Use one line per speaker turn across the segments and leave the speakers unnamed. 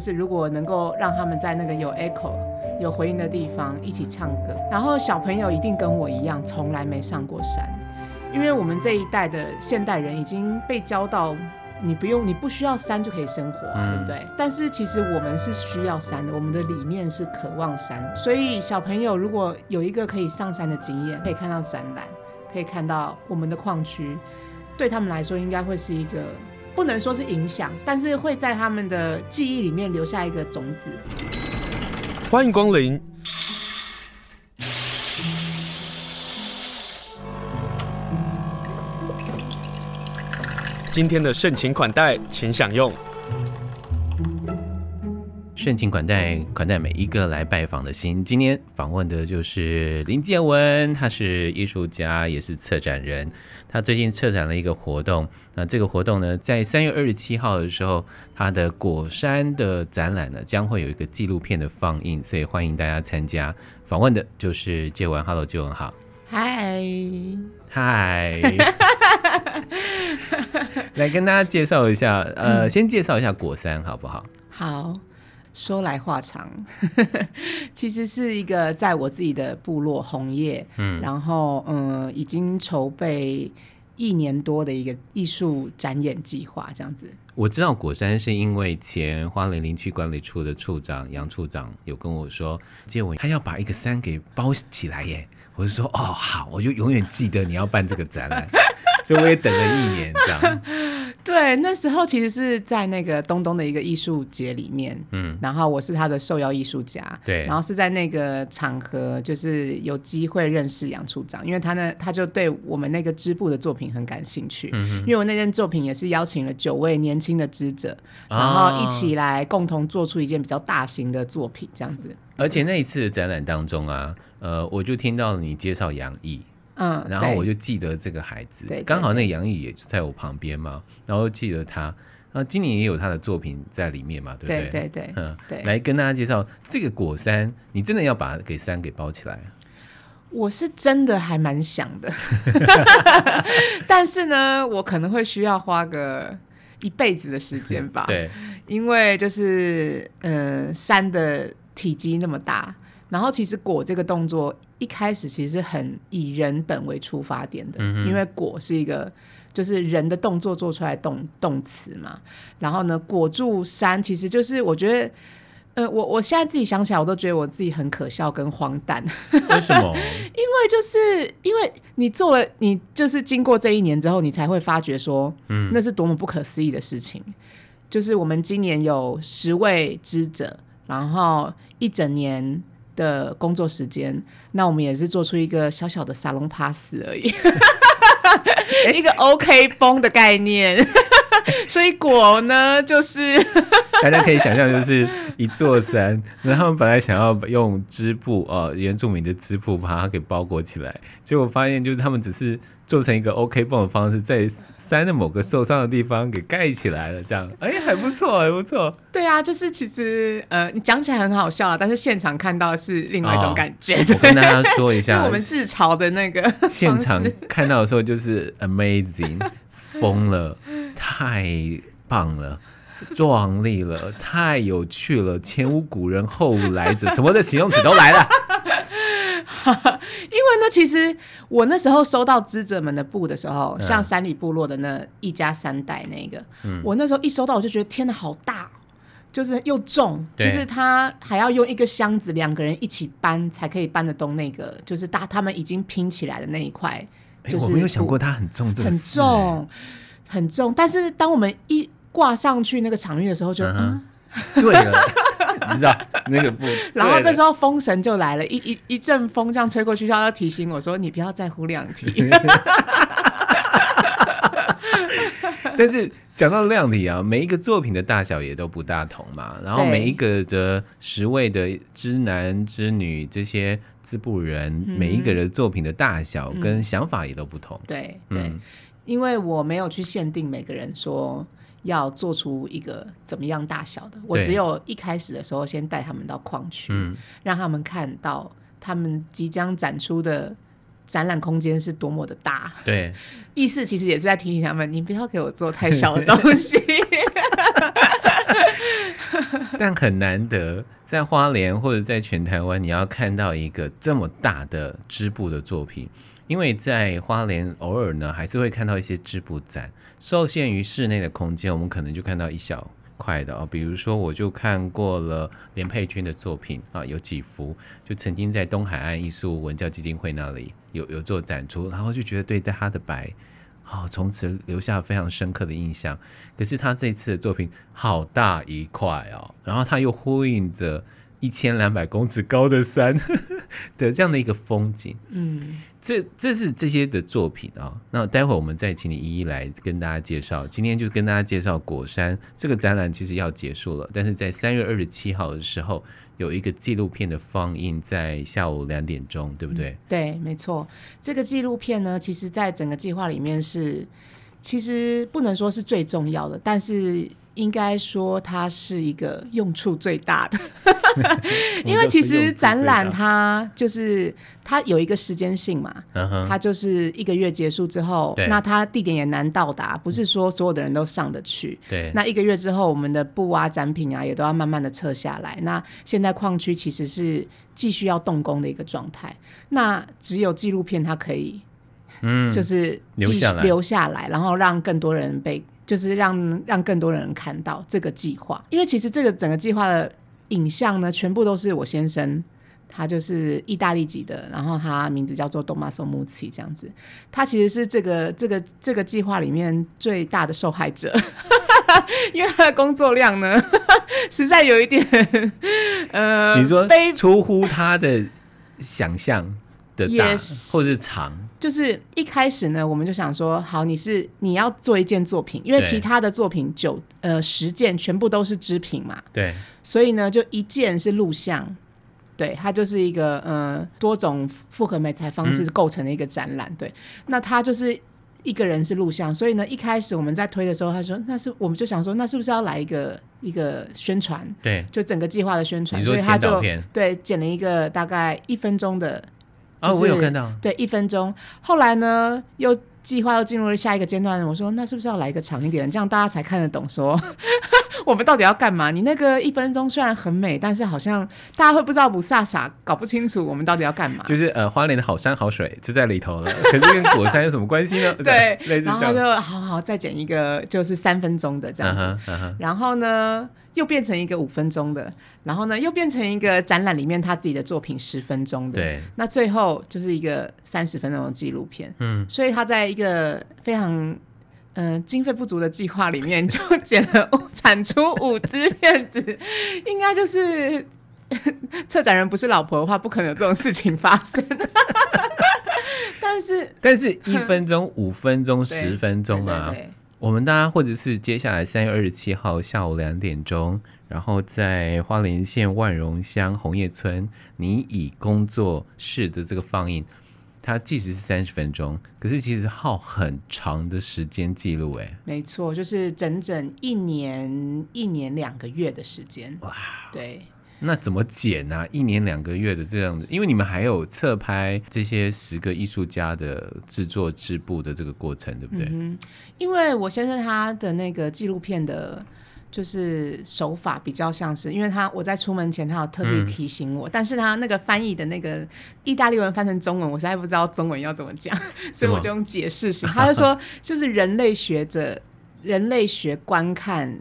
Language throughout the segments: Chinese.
就是如果能够让他们在那个有 echo、有回音的地方一起唱歌，然后小朋友一定跟我一样，从来没上过山，因为我们这一代的现代人已经被教到，你不用，你不需要山就可以生活啊，对不对？但是其实我们是需要山的，我们的理念是渴望山，所以小朋友如果有一个可以上山的经验，可以看到展览，可以看到我们的矿区，对他们来说应该会是一个。不能说是影响，但是会在他们的记忆里面留下一个种子。
欢迎光临。今天的盛情款待，请享用。
盛情款待，款待每一个来拜访的心。今天访问的就是林建文，他是艺术家，也是策展人。他最近策展了一个活动，那这个活动呢，在三月二十七号的时候，他的果山的展览呢，将会有一个纪录片的放映，所以欢迎大家参加。访问的就是建文，Hello，建文好。
嗨，
嗨，来跟大家介绍一下，呃，嗯、先介绍一下果山好不好？
好。说来话长，其实是一个在我自己的部落红叶，嗯，然后嗯，已经筹备一年多的一个艺术展演计划，这样子。
我知道果山是因为前花莲林区管理处的处长杨处长有跟我说，建文他要把一个山给包起来耶，我就说哦好，我就永远记得你要办这个展览，所以我也等了一年这样。
对，那时候其实是在那个东东的一个艺术节里面，嗯，然后我是他的受邀艺术家，
对，
然后是在那个场合，就是有机会认识杨处长，因为他呢，他就对我们那个织布的作品很感兴趣，嗯哼，因为我那件作品也是邀请了九位年轻的织者，然后一起来共同做出一件比较大型的作品，这样子。
而且那一次的展览当中啊，呃，我就听到你介绍杨毅。嗯，然后我就记得这个孩子，对，刚好那个杨毅也在我旁边嘛，然后记得他，然后今年也有他的作品在里面嘛，对不对？
对对对，
嗯，对，来跟大家介绍这个果山，你真的要把给山给包起来？
我是真的还蛮想的，但是呢，我可能会需要花个一辈子的时间吧，
对，因
为就是呃，山的体积那么大。然后其实果这个动作一开始其实是很以人本为出发点的，嗯、因为果是一个就是人的动作做出来动动词嘛。然后呢，裹住山其实就是我觉得，呃，我我现在自己想起来，我都觉得我自己很可笑跟荒诞。
为什么？
因为就是因为你做了，你就是经过这一年之后，你才会发觉说，嗯，那是多么不可思议的事情。就是我们今年有十位知者，然后一整年。的工作时间，那我们也是做出一个小小的沙龙 pass 而已，一个 OK 绷的概念。所以果呢，就是
大家可以想象，就是一座山，然后他们本来想要用织布 哦，原住民的织布把它给包裹起来，结果发现就是他们只是做成一个 OK 绷的方式，在山的某个受伤的地方给盖起来了，这样哎，还不错，还不错。
对啊，就是其实呃，你讲起来很好笑啊，但是现场看到是另外一种感觉。
哦、我跟大家说一下，
是我们自嘲的那个
现场看到的时候就是 amazing，疯了。太棒了，壮丽了，太有趣了，前无古人后无来者，什么的形容词都来了。
因为呢，其实我那时候收到知者们的布的时候，嗯、像山里部落的那一家三代那个，嗯、我那时候一收到，我就觉得天哪，好大，就是又重，就是他还要用一个箱子两个人一起搬才可以搬得动那个，就是大他们已经拼起来的那一块。就是、欸、我
没有想过它很重，这个、
很重。很重，但是当我们一挂上去那个场域的时候就，就嗯，
对了，你知道那个不，
然后这时候风神就来了，一一一阵风这样吹过去，他要提醒我说：“你不要在乎量体。”
但是讲到量体啊，每一个作品的大小也都不大同嘛，然后每一个的十位的知男知女这些织布人，嗯、每一个人作品的大小跟想法也都不同。
对。对因为我没有去限定每个人说要做出一个怎么样大小的，我只有一开始的时候先带他们到矿区，嗯、让他们看到他们即将展出的展览空间是多么的大。
对，
意思其实也是在提醒他们，你不要给我做太小的东西。
但很难得在花莲或者在全台湾，你要看到一个这么大的织布的作品。因为在花莲偶尔呢，还是会看到一些织布展，受限于室内的空间，我们可能就看到一小块的哦。比如说，我就看过了连佩君的作品啊，有几幅，就曾经在东海岸艺术文教基金会那里有有做展出，然后就觉得对他的白，哦，从此留下非常深刻的印象。可是他这次的作品好大一块哦，然后他又呼应着一千两百公尺高的山 的这样的一个风景，嗯。这这是这些的作品啊，那待会儿我们再请你一一来跟大家介绍。今天就跟大家介绍果山这个展览，其实要结束了，但是在三月二十七号的时候有一个纪录片的放映，在下午两点钟，对不
对？对，没错。这个纪录片呢，其实在整个计划里面是，其实不能说是最重要的，但是。应该说它是一个用处最大的，因为其实展览它就是它有一个时间性嘛，它就是一个月结束之后，那它地点也难到达，不是说所有的人都上得去。对，那一个月之后，我们的布啊、展品啊也都要慢慢的撤下来。那现在矿区其实是继续要动工的一个状态，那只有纪录片它可以，嗯，就是留下来，留下来，然后让更多人被。就是让让更多人看到这个计划，因为其实这个整个计划的影像呢，全部都是我先生，他就是意大利籍的，然后他名字叫做 Tommaso Mucci 这样子，他其实是这个这个这个计划里面最大的受害者，因为他的工作量呢，实在有一点，呃，
你说出乎他的想象的大，yes, 或是长。
就是一开始呢，我们就想说，好，你是你要做一件作品，因为其他的作品九呃十件全部都是织品嘛，
对，
所以呢，就一件是录像，对，它就是一个呃多种复合美材方式构成的一个展览，嗯、对，那他就是一个人是录像，所以呢，一开始我们在推的时候，他说那是我们就想说，那是不是要来一个一个宣传，
对，
就整个计划的宣传，所以他就对剪了一个大概一分钟的。
啊、我有看到。
对，一分钟。后来呢，又计划又进入了下一个阶段。我说，那是不是要来一个长一点，这样大家才看得懂？说 我们到底要干嘛？你那个一分钟虽然很美，但是好像大家会不知道不飒飒，搞不清楚我们到底要干嘛。
就是呃，花莲的好山好水就在里头了，可是跟果山有什么关系呢？
对，类似。然后就好好再剪一个，就是三分钟的这样子。Uh -huh, uh -huh. 然后呢？又变成一个五分钟的，然后呢，又变成一个展览里面他自己的作品十分钟的。对，那最后就是一个三十分钟的纪录片。嗯，所以他在一个非常嗯、呃、经费不足的计划里面，就剪了产出五支片子，应该就是 策展人不是老婆的话，不可能有这种事情发生。但是，
但是一分钟、五分钟、十分钟啊。对对对对我们大家，或者是接下来三月二十七号下午两点钟，然后在花莲县万荣乡红叶村你以工作室的这个放映，它即使是三十分钟，可是其实耗很长的时间记录。哎，
没错，就是整整一年一年两个月的时间。哇，对。
那怎么剪呢、啊？一年两个月的这样子，因为你们还有侧拍这些十个艺术家的制作织布的这个过程，对不对？
嗯，因为我先生他的那个纪录片的，就是手法比较像是，因为他我在出门前他有特别提醒我、嗯，但是他那个翻译的那个意大利文翻成中文，我实在不知道中文要怎么讲，所以我就用解释型。他就说，就是人类学者，人类学观看。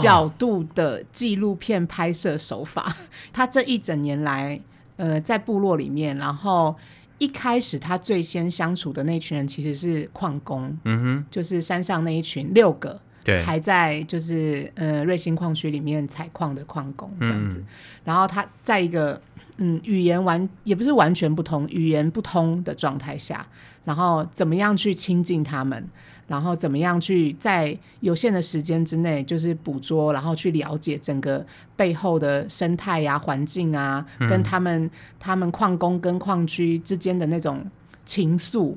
角度的纪录片拍摄手法，哦，他这一整年来，呃，在部落里面，然后一开始他最先相处的那群人其实是矿工，嗯哼，就是山上那一群六个，对，还在就是呃瑞星矿区里面采矿的矿工这样子，嗯，然后他在一个嗯语言完也不是完全不同，语言不通的状态下，然后怎么样去亲近他们？然后怎么样去在有限的时间之内，就是捕捉，然后去了解整个背后的生态呀、啊、环境啊，嗯、跟他们他们矿工跟矿区之间的那种情愫，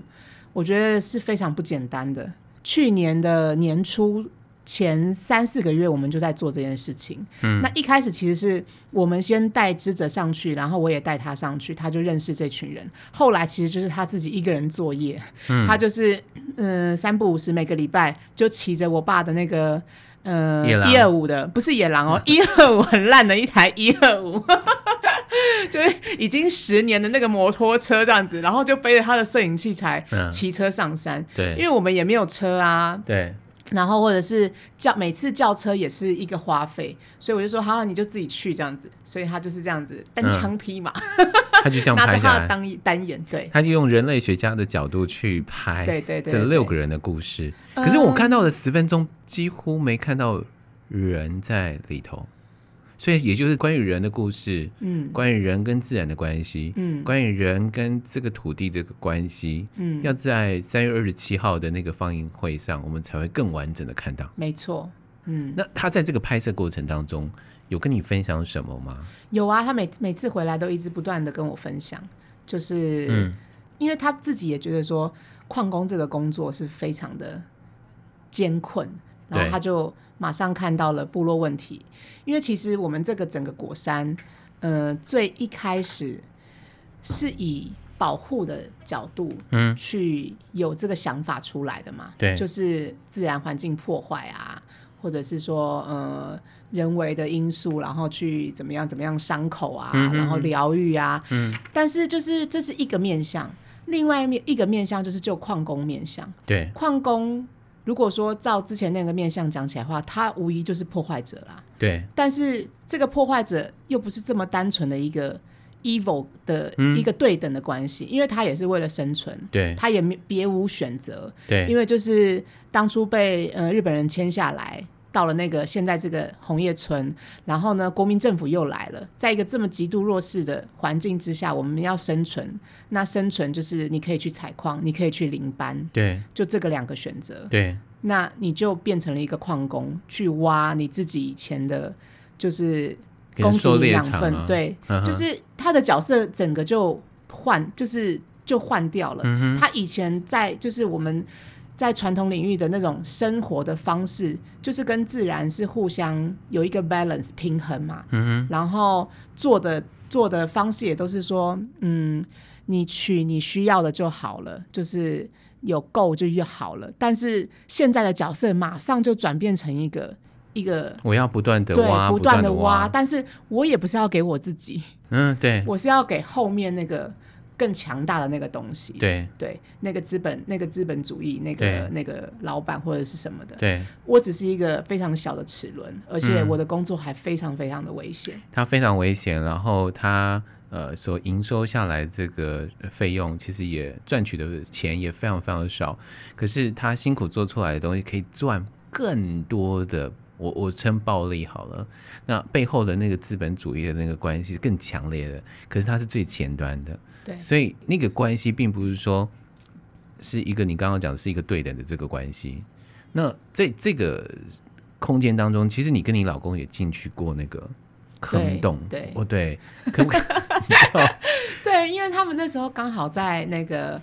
我觉得是非常不简单的。去年的年初，前三四个月，我们就在做这件事情。
嗯，
那一开始其实是我们先带知者上去，然后我也带他上去，他就认识这群人。后来其实就是他自己一个人作业，嗯、他就是嗯、呃、三不五时每个礼拜就骑着我爸的那个呃一二五的，不是野狼哦，一二五很烂的一台一二五。就是已经十年的那个摩托车这样子，然后就背着他的摄影器材骑车上山。
嗯、对，
因为我们也没有车啊。
对。
然后或者是叫每次叫车也是一个花费，所以我就说好了，你就自己去这样子。所以他就是这样子单枪匹马，嗯、
他就这样 拍
拿着他的当单眼，对，
他就用人类学家的角度去拍，
对对对，
这六个人的故事。可是我看到的十分钟几乎没看到人在里头。所以，也就是关于人的故事，嗯，关于人跟自然的关系，嗯，关于人跟这个土地这个关系，嗯，要在三月二十七号的那个放映会上，我们才会更完整的看到。
没错，嗯，
那他在这个拍摄过程当中有跟你分享什么吗？
有啊，他每每次回来都一直不断的跟我分享，就是，嗯，因为他自己也觉得说，矿工这个工作是非常的艰困，然后他就。马上看到了部落问题，因为其实我们这个整个果山，呃，最一开始是以保护的角度，嗯，去有这个想法出来的嘛，对，就是自然环境破坏啊，或者是说呃人为的因素，然后去怎么样怎么样伤口啊，嗯、然后疗愈啊，嗯，但是就是这是一个面向，另外一面一个面向就是就矿工面向，
对，
矿工。如果说照之前那个面相讲起来的话，他无疑就是破坏者啦。
对。
但是这个破坏者又不是这么单纯的一个 evil 的一个对等的关系，嗯，因为他也是为了生存。
对。
他也别无选择。
对。
因为就是当初被呃日本人签下来。到了那个现在这个红叶村，然后呢，国民政府又来了，在一个这么极度弱势的环境之下，我们要生存。那生存就是你可以去采矿，你可以去领班，
对，
就这个两个选择。
对，
那你就变成了一个矿工，去挖你自己以前的，就是供给你养分。啊、对、嗯，就是他的角色整个就换，就是就换掉了、嗯。他以前在就是我们。在传统领域的那种生活的方式，就是跟自然是互相有一个 balance 平衡嘛。嗯，然后做的做的方式也都是说，嗯，你取你需要的就好了，就是有够就越好了。但是现在的角色马上就转变成一个一个，
我要不断的挖，
不断的挖，但是我也不是要给我自己，
嗯，对，
我是要给后面那个。更强大的那个东西，
对
对，那个资本，那个资本主义，那个那个老板或者是什么的，
对，
我只是一个非常小的齿轮，而且我的工作还非常非常的危险。
它、嗯、非常危险，然后它呃所营收下来这个费用，其实也赚取的钱也非常非常的少。可是他辛苦做出来的东西，可以赚更多的，我我称暴利好了。那背后的那个资本主义的那个关系是更强烈的，可是它是最前端的。
对，
所以那个关系并不是说是一个你刚刚讲的是一个对等的这个关系。那在这个空间当中，其实你跟你老公也进去过那个坑洞，
对，
哦对，可不可以？
对，因为他们那时候刚好在那个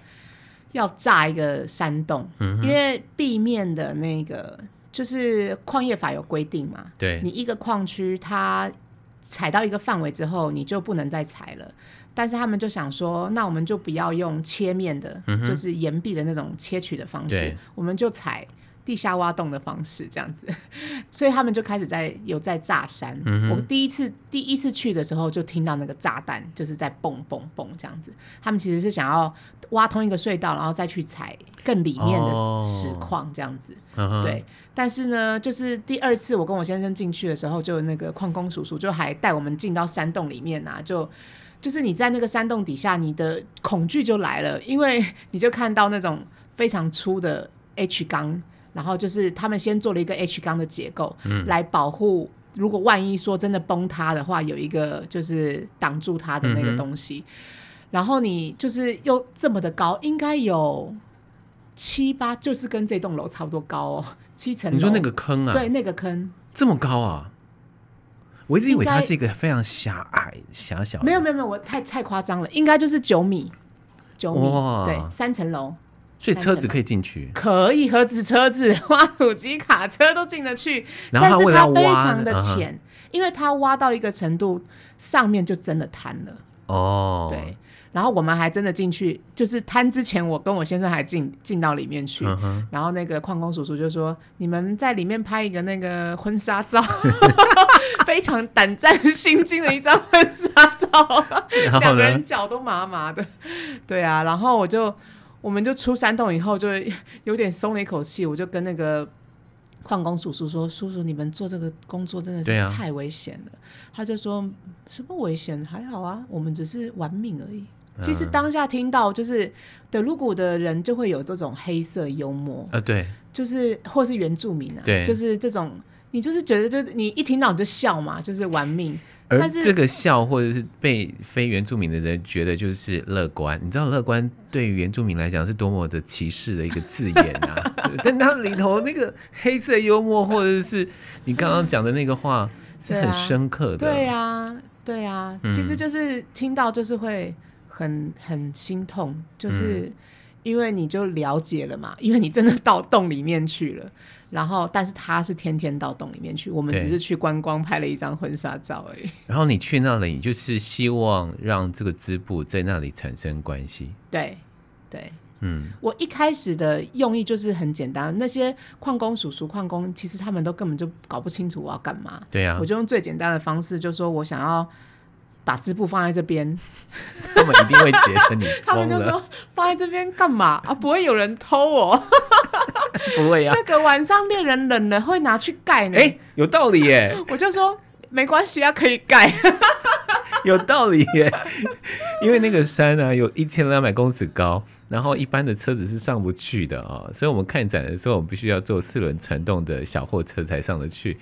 要炸一个山洞，嗯，因为地面的那个就是矿业法有规定嘛，
对，
你一个矿区它踩到一个范围之后，你就不能再踩了。但是他们就想说，那我们就不要用切面的，嗯、就是岩壁的那种切取的方式，我们就采地下挖洞的方式，这样子。所以他们就开始在有在炸山。嗯、我第一次第一次去的时候，就听到那个炸弹就是在蹦蹦蹦这样子。他们其实是想要挖通一个隧道，然后再去采更里面的石矿这样子。哦、对。但是呢，就是第二次我跟我先生进去的时候，就那个矿工叔叔就还带我们进到山洞里面啊，就。就是你在那个山洞底下，你的恐惧就来了，因为你就看到那种非常粗的 H 钢，然后就是他们先做了一个 H 钢的结构，嗯，来保护，如果万一说真的崩塌的话，有一个就是挡住它的那个东西，嗯。然后你就是又这么的高，应该有七八，就是跟这栋楼差不多高哦，七层。你
说那个坑啊？
对，那个坑
这么高啊？我一直以为它是一个非常狭隘、狭小。
没有没有没有，我太太夸张了，应该就是九米，九米，对，三层楼，
所以车子可以进去，
可以，何止、车子、挖土机、卡车都进得去。
然后它
但是它非常的浅，嗯、因为它挖到一个程度，上面就真的瘫了。
哦，
对。然后我们还真的进去，就是摊之前，我跟我先生还进进到里面去。嗯、然后那个矿工叔叔就说：“你们在里面拍一个那个婚纱照，非常胆战心惊的一张婚纱照，两个人脚都麻麻的。”对啊，然后我就我们就出山洞以后，就有点松了一口气。我就跟那个矿工叔叔说：“叔叔，你们做这个工作真的是太危险了。啊”他就说：“什么危险？还好啊，我们只是玩命而已。”其实当下听到就是德鲁古的人就会有这种黑色幽默。
啊，对，
就是或是原住民啊，
对，
就是这种你就是觉得就是你一听到你就笑嘛，就是玩命。
而这个笑或者是被非原住民的人觉得就是乐观，你知道乐观对于原住民来讲是多么的歧视的一个字眼啊！但它里头那个黑色幽默或者是你刚刚讲的那个话是很深刻的，
对啊，对啊，嗯、其实就是听到就是会。很很心痛，就是因为你就了解了嘛，嗯、因为你真的到洞里面去了，然后但是他是天天到洞里面去，我们只是去观光拍了一张婚纱照而已。
然后你去那里，你就是希望让这个织布在那里产生关系。
对对，
嗯，
我一开始的用意就是很简单，那些矿工叔叔、矿工其实他们都根本就搞不清楚我要干嘛。
对啊，
我就用最简单的方式，就说我想要。把织布放在这边，
他们一定会觉得你。
他们就说放在这边干嘛啊？不会有人偷哦？
不会啊。
那个晚上猎人冷了会拿去盖呢。
哎、欸，有道理耶。
我就说没关系啊，可以盖。
有道理耶，因为那个山啊有一千两百公尺高，然后一般的车子是上不去的啊、哦，所以我们看展的时候，我们必须要坐四轮传动的小货车才上得去。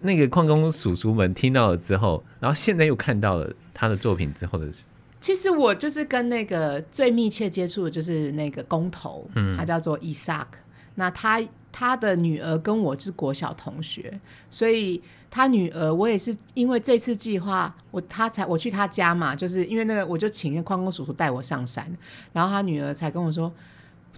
那个矿工叔叔们听到了之后，然后现在又看到了。他的作品之后的事，
其实我就是跟那个最密切接触的就是那个工头，嗯，他叫做伊萨克。那他他的女儿跟我是国小同学，所以他女儿我也是因为这次计划，我他才我去他家嘛，就是因为那个我就请矿工叔叔带我上山，然后他女儿才跟我说，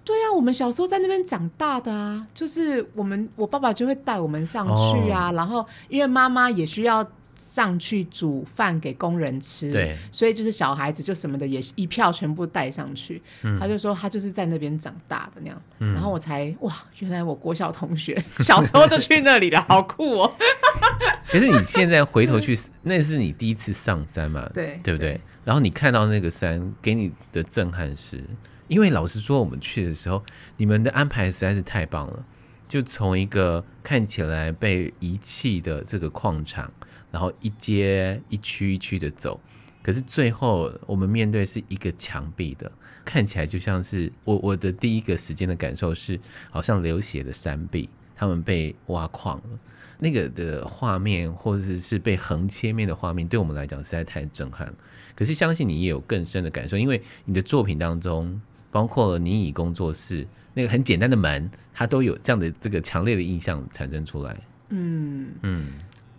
对啊，我们小时候在那边长大的啊，就是我们我爸爸就会带我们上去啊，哦、然后因为妈妈也需要。上去煮饭给工人吃，
对，
所以就是小孩子就什么的也一票全部带上去。
嗯、
他就说他就是在那边长大的那样，嗯、然后我才哇，原来我国小同学 小时候就去那里了，好酷哦！
可是你现在回头去，那是你第一次上山嘛？
对，
对不对？然后你看到那个山，给你的震撼是，因为老实说，我们去的时候，你们的安排实在是太棒了，就从一个看起来被遗弃的这个矿场。然后一阶一区一区的走，可是最后我们面对是一个墙壁的，看起来就像是我我的第一个时间的感受是，好像流血的山壁，他们被挖矿了，那个的画面或者是被横切面的画面，对我们来讲实在太震撼了。可是相信你也有更深的感受，因为你的作品当中，包括了你以工作室那个很简单的门，它都有这样的这个强烈的印象产生出来。
嗯嗯。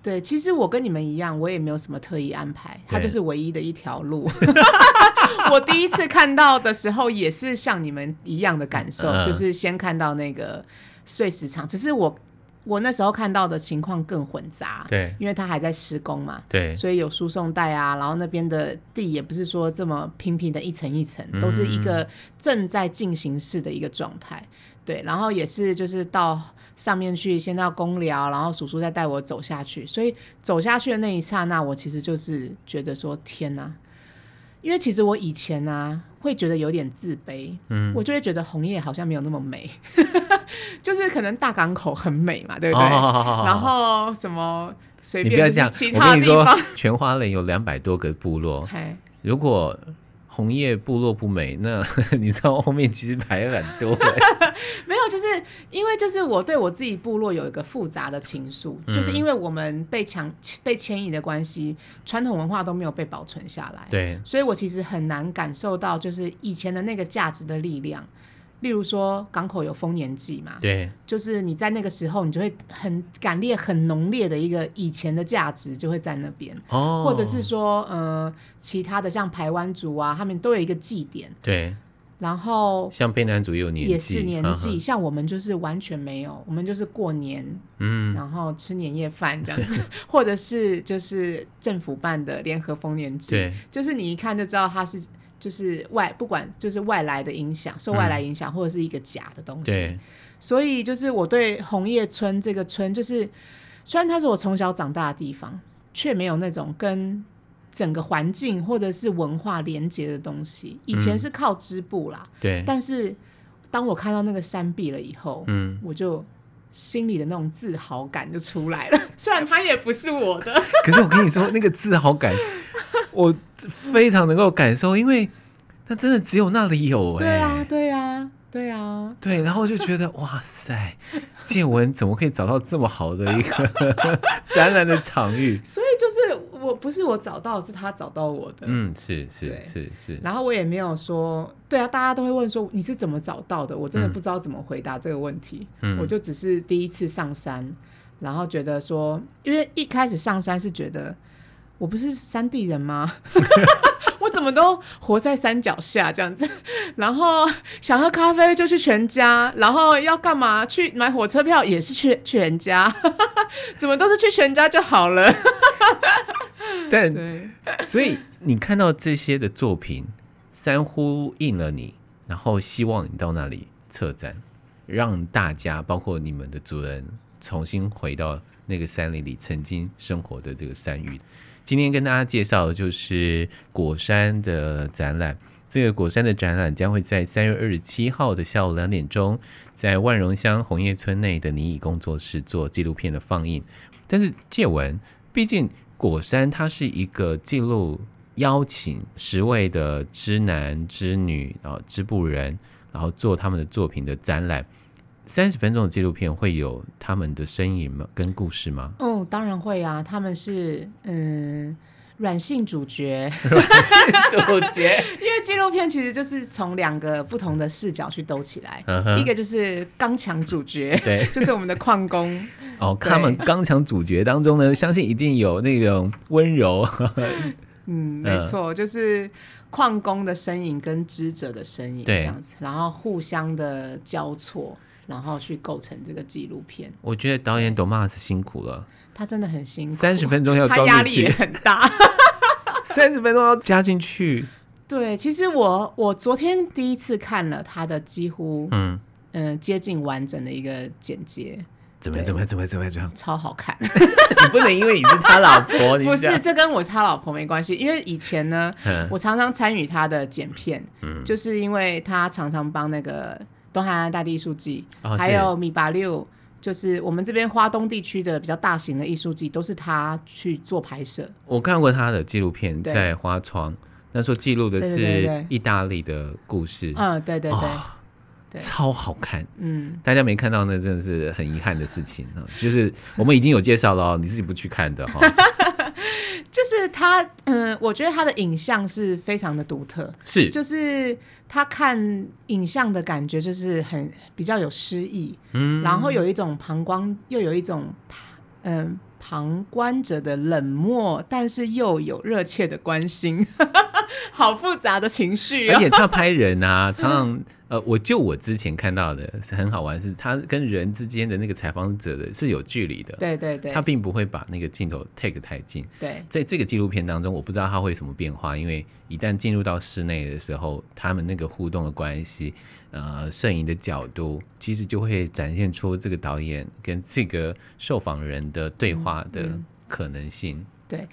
嗯
对，其实我跟你们一样，我也没有什么特意安排，它就是唯一的一条路。我第一次看到的时候，也是像你们一样的感受，嗯、就是先看到那个碎石场，只是我我那时候看到的情况更混杂，
对，
因为它还在施工嘛，
对，
所以有输送带啊，然后那边的地也不是说这么平平的一层一层，都是一个正在进行式的一个状态，对，然后也是就是到。上面去，先到公寮，然后叔叔再带我走下去。所以走下去的那一刹那，我其实就是觉得说天哪，因为其实我以前呢、啊、会觉得有点自卑，嗯，我就会觉得红叶好像没有那么美，就是可能大港口很美嘛，对不对？哦、好好好好然后什么随便其他地方，
全花莲有两百多个部落，如果。红叶部落不美，那 你知道后面其实排很多。
没有，就是因为就是我对我自己部落有一个复杂的情愫，嗯、就是因为我们被强被迁移的关系，传统文化都没有被保存下来。
对，
所以我其实很难感受到就是以前的那个价值的力量。例如说港口有丰年祭嘛，
对，
就是你在那个时候，你就会很感烈、很浓烈的一个以前的价值就会在那边，
哦，
或者是说呃其他的像排湾族啊，他们都有一个祭典，
对，
然后
像卑南族也有年纪，
也是年
纪，
像我们就是完全没有，我们就是过年，
嗯，
然后吃年夜饭这样子，或者是就是政府办的联合丰年祭，
对，
就是你一看就知道它是就是外不管就是外来的影响，受外来影响、嗯、或者是一个假的东西，
对，
所以就是我对红叶村这个村，就是虽然它是我从小长大的地方，却没有那种跟。整个环境或者是文化连接的东西，以前是靠织布啦，
嗯、对。
但是当我看到那个山壁了以后，嗯，我就心里的那种自豪感就出来了。虽然它也不是我的，
可是我跟你说，那个自豪感，我非常能够感受，因为它真的只有那里有、欸。
对啊，对啊。对啊，
对，然后就觉得哇塞，建文怎么可以找到这么好的一个展览的场域？
所以就是我不是我找到，是他找到我的。
嗯，是是是是。
然后我也没有说，对啊，大家都会问说你是怎么找到的？我真的不知道怎么回答这个问题。嗯，我就只是第一次上山，然后觉得说，因为一开始上山是觉得我不是山地人吗？我怎么都活在山脚下这样子，然后想喝咖啡就去全家，然后要干嘛去买火车票也是去全家，怎么都是去全家就好了。
但对，所以你看到这些的作品，三呼应了你，然后希望你到那里策展，让大家包括你们的主人重新回到那个山林里曾经生活的这个山域。今天跟大家介绍的就是果山的展览。这个果山的展览将会在三月二十七号的下午两点钟，在万荣乡红叶村内的尼以工作室做纪录片的放映。但是借文，毕竟果山它是一个记录邀请十位的织男织女啊织布人，然后做他们的作品的展览。三十分钟的纪录片会有他们的身影吗？跟故事吗？
哦，当然会啊！他们是嗯软性主角，
软性主角。
因为纪录片其实就是从两个不同的视角去兜起来。
Uh-huh.
一个就是刚强主角，
对，
就是我们的矿工。
哦，他们刚强主角当中呢，相信一定有那种温柔。
嗯，没错，就是矿工的身影跟织者的身影这样子，然后互相的交错。然后去构成这个纪录片，
我觉得导演董马斯辛苦了，
他真的很辛苦，
三十分钟要
他压力也很大，
三十分钟要加进去。
对，其实我我昨天第一次看了他的几乎嗯嗯、呃、接近完整的一个剪接，
怎么样？怎么样？怎么样？怎么样？这样
超好看。
你不能因为你是他老婆，你
不是这跟我是他老婆没关系，因为以前呢，我常常参与他的剪片，嗯，就是因为他常常帮那个。东海岸大地艺术季，哦，还有米八六，就是我们这边花东地区的比较大型的艺术季，都是他去做拍摄。
我看过他的纪录片，在花窗，那时候记录的是意大利的故事。
嗯，对对对，对，
对，超好看。
嗯，
大家没看到那真的是很遗憾的事情。就是我们已经有介绍了，你自己不去看的哈。
就是他，嗯，我觉得他的影像是非常的独特，
是，
就是他看影像的感觉就是很比较有诗意，嗯，然后有一种旁观，又有一种，嗯，旁观者的冷漠，但是又有热切的关心，好复杂的情绪，
而且他拍人啊，常常。呃，我就我之前看到的是很好玩，是他跟人之间的那个采访者的是有距离的，
对对对，
他并不会把那个镜头 take 太近。
对，在
这个纪录片当中，我不知道他会有什么变化，因为一旦进入到室内的时候，他们那个互动的关系，呃，摄影的角度，其实就会展现出这个导演跟这个受访人的对话的可能性。嗯嗯、对。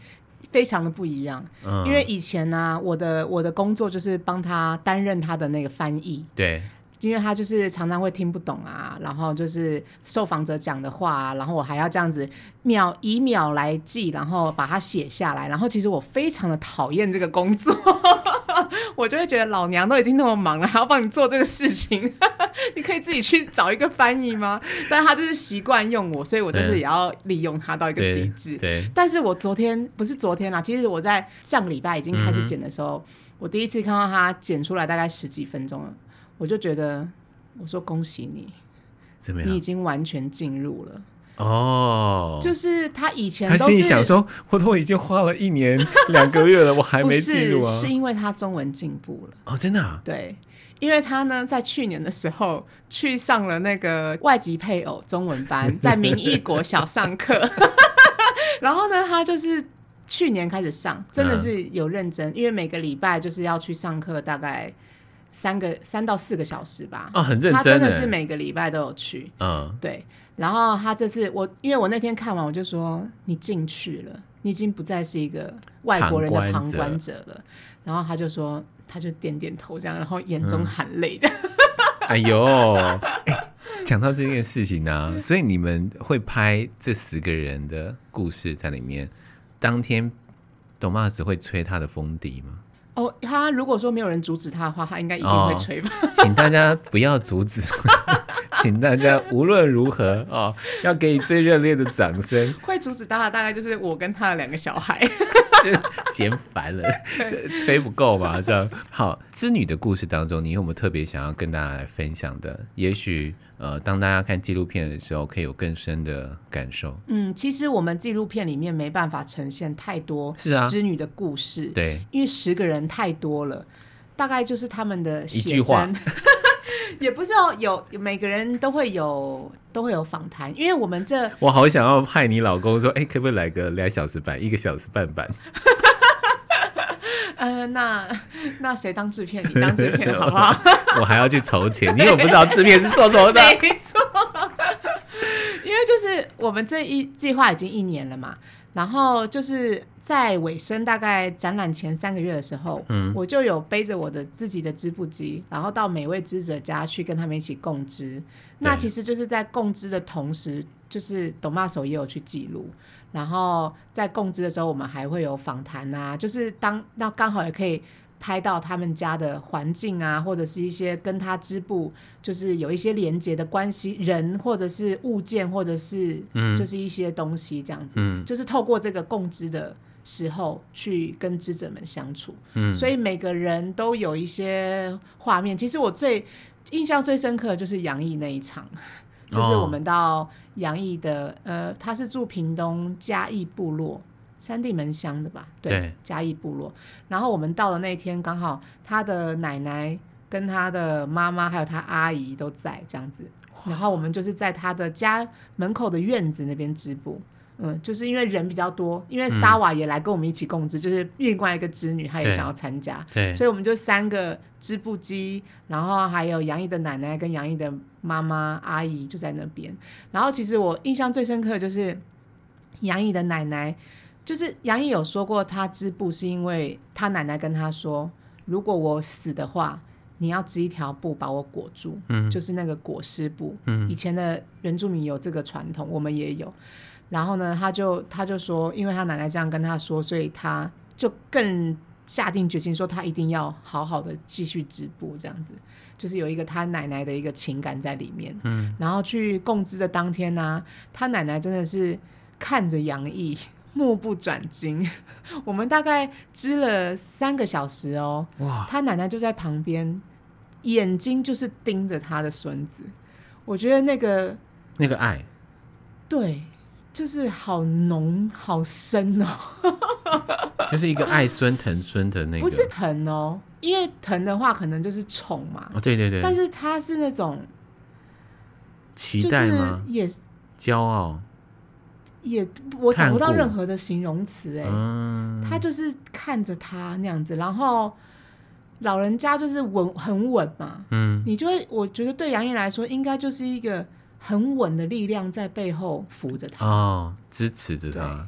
非常的不一样，嗯，因为以前呢，啊，我的我的工作就是帮他担任他的那个翻译，
对，
因为他就是常常会听不懂啊，然后就是受访者讲的话啊，然后我还要这样子秒以秒来记，然后把它写下来，然后其实我非常的讨厌这个工作。我就会觉得老娘都已经那么忙了，还要帮你做这个事情，你可以自己去找一个翻译吗？但是他就是习惯用我，所以我这次也要利用他到一个极致。
对，
但是我昨天不是昨天啦，其实我在上个礼拜已经开始剪的时候，嗯，我第一次看到他剪出来大概十几分钟了，我就觉得，我说恭喜你，
怎么样？
你已经完全进入了。
哦，
就是他以前
都是，他心里想说，我都已经花了一年两个月了，我还没进入啊。
是，是因为他中文进步了
哦，真的啊？
对，因为他呢在去年的时候去上了那个外籍配偶中文班，在民意国小上课，然后呢，他就是去年开始上，真的是有认真，嗯、因为每个礼拜就是要去上课，大概三个三到四个小时吧。
啊，很认真，
他真的是每个礼拜都有去。
嗯，
对。然后他这次我，因为我那天看完，我就说你进去了，你已经不再是一个外国人的旁观者了。者然后他就说。他就点点头，这样，然后眼中含泪的、嗯。
哎呦，欸、讲到这件事情呢、啊，所以你们会拍这十个人的故事在里面。当天，Domas 会吹他的风笛吗？
哦，他如果说没有人阻止他的话，他应该一定会吹吧。
哦、请大家不要阻止，请大家无论如何哦，要给你最热烈的掌声。
会阻止他的大概就是我跟他的两个小孩。
嫌烦了，吹不够嘛？这样好。织女的故事当中，你有没有特别想要跟大家来分享的？也许呃，当大家看纪录片的时候，可以有更深的感受。
嗯，其实我们纪录片里面没办法呈现太多是啊织女的故事，
对，
因为十个人太多了，大概就是他们的写真，
一句话
也不知道，有每个人都会有都会有访谈，因为我们这
我好想要派你老公说，哎，可不可以来个两小时版，一个小时半版？
呃，那那谁当制片？你当制片 好不好？
我还要去筹钱，你有不知道制片是做什么的？
没错，因为就是我们这一计划已经一年了嘛。然后就是在尾声，大概展览前三个月的时候，嗯，我就有背着我的自己的织布机，然后到每位织者家去跟他们一起共织。那其实就是在共织的同时，就是 Domaso 也有去记录。然后在共织的时候，我们还会有访谈啊，就是当那刚好也可以。拍到他们家的环境啊，或者是一些跟他织布就是有一些连接的关系，人或者是物件，或者是就是一些东西这样子，嗯、就是透过这个共织的时候去跟织者们相处，嗯、所以每个人都有一些画面。其实我最印象最深刻的就是杨毅那一场，就是我们到杨毅的呃，他是住屏东嘉义部落。三地门乡的吧，对，对嘉义部落。然后我们到的那天，刚好他的奶奶跟他的妈妈还有他阿姨都在这样子。然后我们就是在他的家门口的院子那边织布，嗯，就是因为人比较多，因为萨瓦也来跟我们一起共织，嗯、就是另外一个织女，她也想要参加，对，所以我们就三个织布机，然后还有杨毅的奶奶跟杨毅的妈妈阿姨就在那边。然后其实我印象最深刻的就是杨毅的奶奶。就是杨毅有说过，他织布是因为他奶奶跟他说，如果我死的话，你要织一条布把我裹住，嗯，就是那个裹尸布，嗯，以前的原住民有这个传统，我们也有。然后呢，他就他就说，因为他奶奶这样跟他说，所以他就更下定决心说，他一定要好好的继续织布，这样子，就是有一个他奶奶的一个情感在里面，嗯。然后去共织的当天呢，啊，他奶奶真的是看着杨毅。目不转睛，我们大概织了三个小时哦。哇！他奶奶就在旁边，眼睛就是盯着他的孙子。我觉得那个
那个爱，
对，就是好浓好深哦。
就是一个爱孙疼孙的那个，
不是疼哦，因为疼的话可能就是宠嘛。
哦，对对对。
但是他是那种
期待吗？
也
骄傲。
也我找不到任何的形容词哎，嗯、他就是看着他那样子，然后老人家就是稳很稳嘛，嗯，你就会我觉得对杨毅来说，应该就是一个很稳的力量在背后扶着他。
哦，支持着他。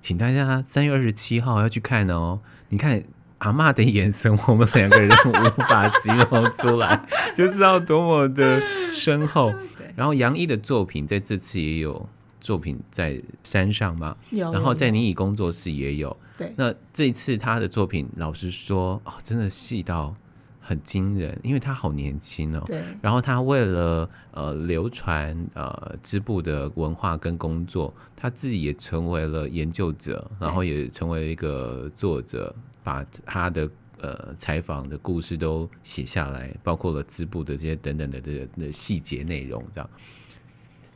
请大家三月二十七号要去看哦，你看阿妈的眼神，我们两个人无法形容出来，就知道多么的深厚。然后杨毅的作品在这次也有。作品在山上吗？
有，
然后在妮以工作室也有。
对，
那这一次他的作品，老实说，哦，真的细到很惊人，因为他好年轻哦。
对。
然后他为了呃流传呃织布的文化跟工作，他自己也成为了研究者，然后也成为了一个作者，把他的呃采访的故事都写下来，包括了织布的这些等等的的的细节内容，这样。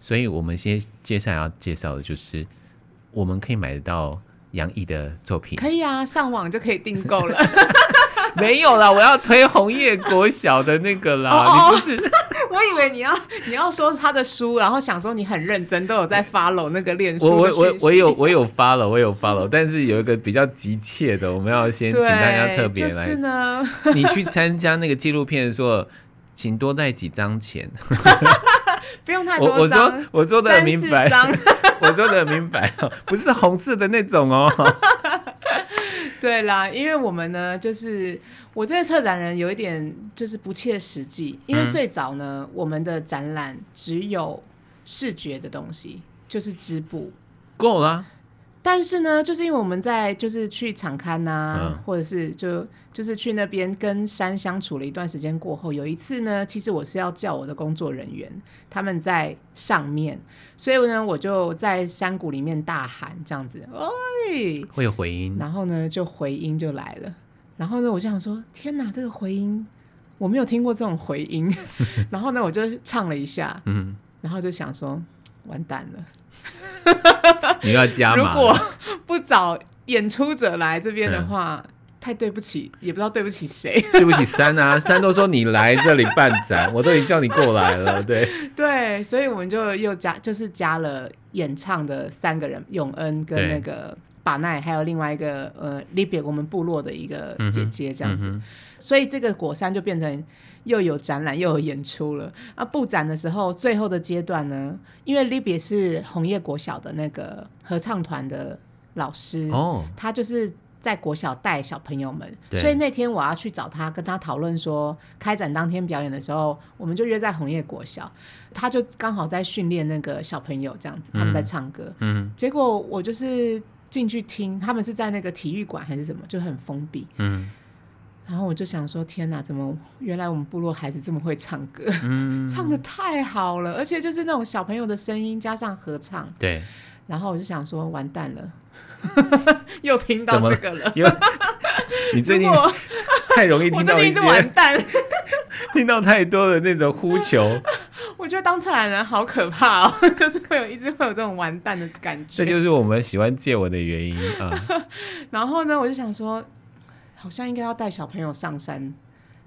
所以，我们先接下来要介绍的就是，我们可以买得到杨毅的作品。
可以啊，上网就可以订购了。
没有啦，我要推红叶国小的那个啦。不是？
我以为你要你要说他的书，然后想说你很认真，都有在 follow 那个练书。
我我我我有我有 follow，我有 follow，但是有一个比较急切的，我们要先请大家特别来。
就是呢，
你去参加那个纪录片的时候，请多带几张钱。
不用太多张。
我我说我说的很明白，我说的很明白，不是红色的那种哦。
对啦，因为我们呢，就是我这个策展人有一点就是不切实际，因为最早呢，嗯、我们的展览只有视觉的东西，就是织布，
够了。
但是呢，就是因为我们在就是去场刊呐、啊，
嗯、或
者是就就是去那边跟山相处了一段时间过后，有一次呢，其实我是要叫我的工作人员他们在上面，所以呢，我就在山谷里面大喊这样子，哎，
会有回音，
然后呢，就回音就来了，然后呢，我就想说，天哪，这个回音我没有听过这种回音，然后呢，我就唱了一下，嗯，然后就想说，完蛋了。
你要加码。
如果不找演出者来这边的话，嗯、太对不起，也不知道对不起谁。
对不起三啊，三都说你来这里办展，我都已经叫你过来了。对
对，所以我们就又加，就是加了演唱的三个人，永恩跟那个巴奈，还有另外一个呃利别我们部落的一个姐姐这样子。嗯嗯、所以这个果山就变成。又有展览又有演出了。啊！布展的时候，最后的阶段呢，因为 Libby 是红叶国小的那个合唱团的老师哦，他就是在国小带小朋友们，所以那天我要去找他，跟他讨论说，开展当天表演的时候，我们就约在红叶国小，他就刚好在训练那个小朋友这样子，他们在唱歌，嗯，嗯。结果我就是进去听，他们是在那个体育馆还是什么，就很封闭，嗯。然后我就想说，天哪，怎么原来我们部落孩子这么会唱歌，嗯、唱的太好了，而且就是那种小朋友的声音加上合唱，
对。
然后我就想说，完蛋了，又听到这个了。
你最近太容易听到一些
完蛋，
听到太多的那种呼求。
我觉得当策展人好可怕哦，就是会有一直会有这种完蛋的感觉。
这就是我们喜欢借我的原因啊。
然后呢，我就想说。好像应该要带小朋友上山，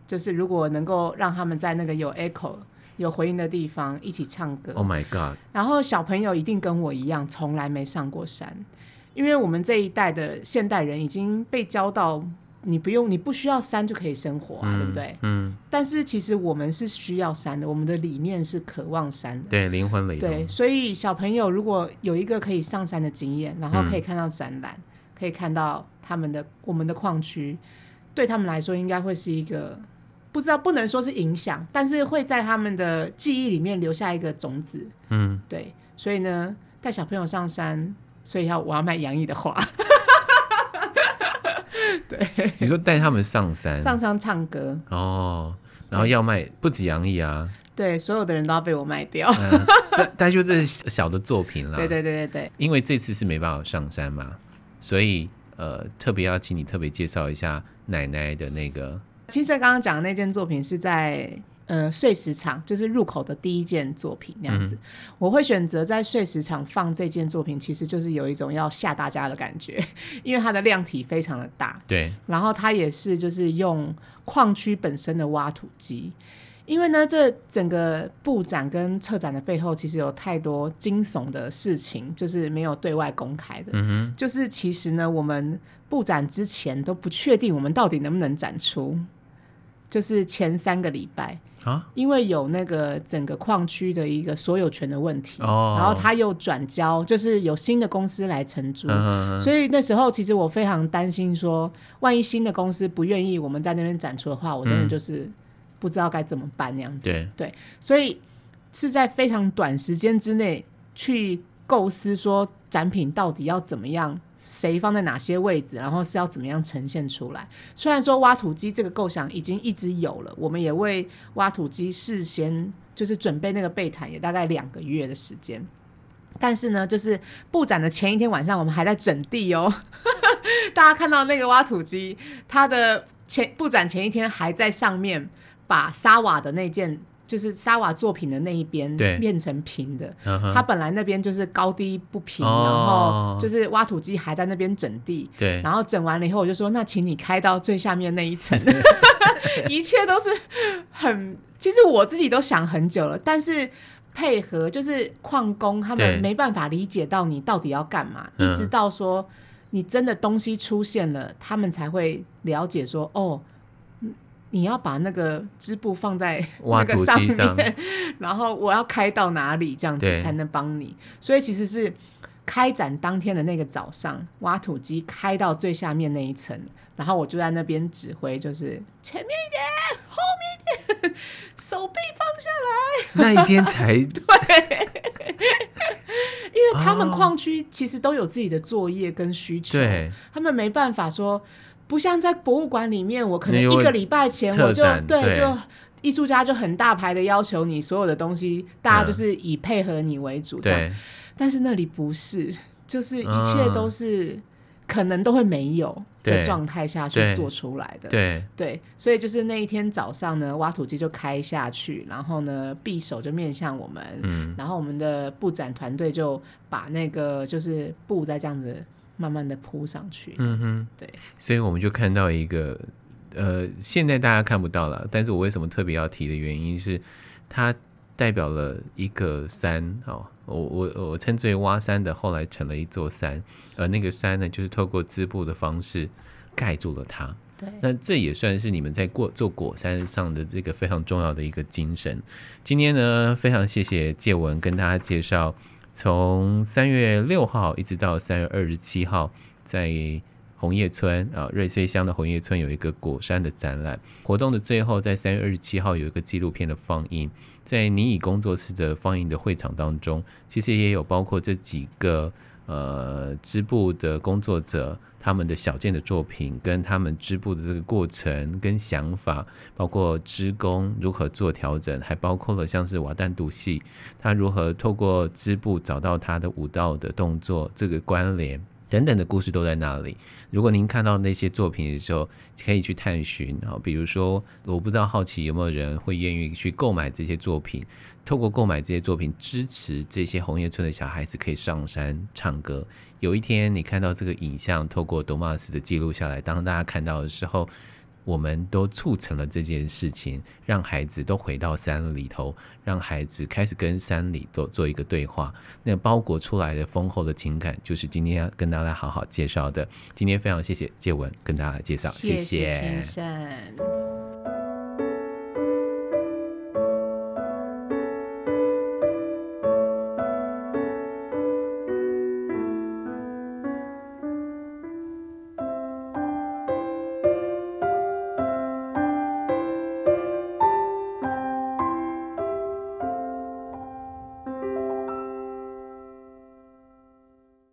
就是如果能够让他们在那个有 echo 有回音的地方一起唱歌。
Oh my god！
然后小朋友一定跟我一样，从来没上过山，因为我们这一代的现代人已经被教到，你不用，你不需要山就可以生活啊，嗯、对不对？嗯。但是其实我们是需要山的，我们的理念是渴望山的。
对，灵魂里。
对，所以小朋友如果有一个可以上山的经验，然后可以看到展览。嗯可以看到他们的我们的矿区，对他们来说应该会是一个不知道不能说是影响，但是会在他们的记忆里面留下一个种子。嗯，对，所以呢，带小朋友上山，所以要我要卖杨毅的话。对，
你说带他们上山，
上山唱歌
哦，然后要卖不止杨毅啊，
对，所有的人都要被我卖掉。
嗯、但但就这是小的作品了，
对对对对对，
因为这次是没办法上山嘛。所以，呃，特别要请你特别介绍一下奶奶的那个。
青色刚刚讲的那件作品是在呃碎石场，就是入口的第一件作品那样子。嗯、我会选择在碎石场放这件作品，其实就是有一种要吓大家的感觉，因为它的量体非常的大。
对。
然后它也是就是用矿区本身的挖土机。因为呢，这整个布展跟策展的背后，其实有太多惊悚的事情，就是没有对外公开的。嗯哼，就是其实呢，我们布展之前都不确定我们到底能不能展出，就是前三个礼拜啊，因为有那个整个矿区的一个所有权的问题，哦，然后他又转交，就是有新的公司来承租，嗯，所以那时候其实我非常担心说，万一新的公司不愿意我们在那边展出的话，我真的就是。嗯不知道该怎么办那样子，
对
对，所以是在非常短时间之内去构思说展品到底要怎么样，谁放在哪些位置，然后是要怎么样呈现出来。虽然说挖土机这个构想已经一直有了，我们也为挖土机事先就是准备那个备毯，也大概两个月的时间。但是呢，就是布展的前一天晚上，我们还在整地哦。大家看到那个挖土机，它的前布展前一天还在上面。把沙瓦的那件就是沙瓦作品的那一边变成平的，它本来那边就是高低不平，然后就是挖土机还在那边整地，
对，
然后整完了以后，我就说那请你开到最下面那一层，一切都是很，其实我自己都想很久了，但是配合就是矿工他们没办法理解到你到底要干嘛，一直到说你真的东西出现了，他们才会了解说哦。你要把那个织布放在那个上面，上 然后我要开到哪里，这样子才能帮你。所以其实是开展当天的那个早上，挖土机开到最下面那一层，然后我就在那边指挥，就是前面一点，后面一点，手臂放下来。
那一天才
对，因为他们矿区其实都有自己的作业跟需求，对他们没办法说。不像在博物馆里面，我可能一个礼拜前我就对，对就艺术家就很大牌的要求你所有的东西，大家就是以配合你为主这样。对，但是那里不是，就是一切都是可能都会没有的状态下去做出来的。对对，所以就是那一天早上呢，挖土机就开下去，然后呢，匕首就面向我们，嗯，然后我们的布展团队就把那个就是布在这样子。慢慢的铺上去，嗯哼，对，
所以我们就看到一个，呃，现在大家看不到了，但是我为什么特别要提的原因是，它代表了一个山哦，我我我称之为挖山的，后来成了一座山，而那个山呢，就是透过织布的方式盖住了它，对，那这也算是你们在过做果山上的这个非常重要的一个精神。今天呢，非常谢谢介文跟大家介绍。从三月六号一直到三月二十七号，在红叶村啊瑞穗乡的红叶村有一个果山的展览活动的最后，在三月二十七号有一个纪录片的放映，在尼以工作室的放映的会场当中，其实也有包括这几个呃织布的工作者。他们的小件的作品，跟他们织布的这个过程跟想法，包括织工如何做调整，还包括了像是瓦旦独戏，他如何透过织布找到他的舞蹈的动作这个关联。等等的故事都在那里。如果您看到那些作品的时候，可以去探寻啊。比如说，我不知道好奇有没有人会愿意去购买这些作品，透过购买这些作品支持这些红叶村的小孩子可以上山唱歌。有一天你看到这个影像，透过多玛斯的记录下来，当大家看到的时候。我们都促成了这件事情，让孩子都回到山里头，让孩子开始跟山里做做一个对话。那包裹出来的丰厚的情感，就是今天要跟大家好好介绍的。今天非常谢谢介文跟大家介绍，谢谢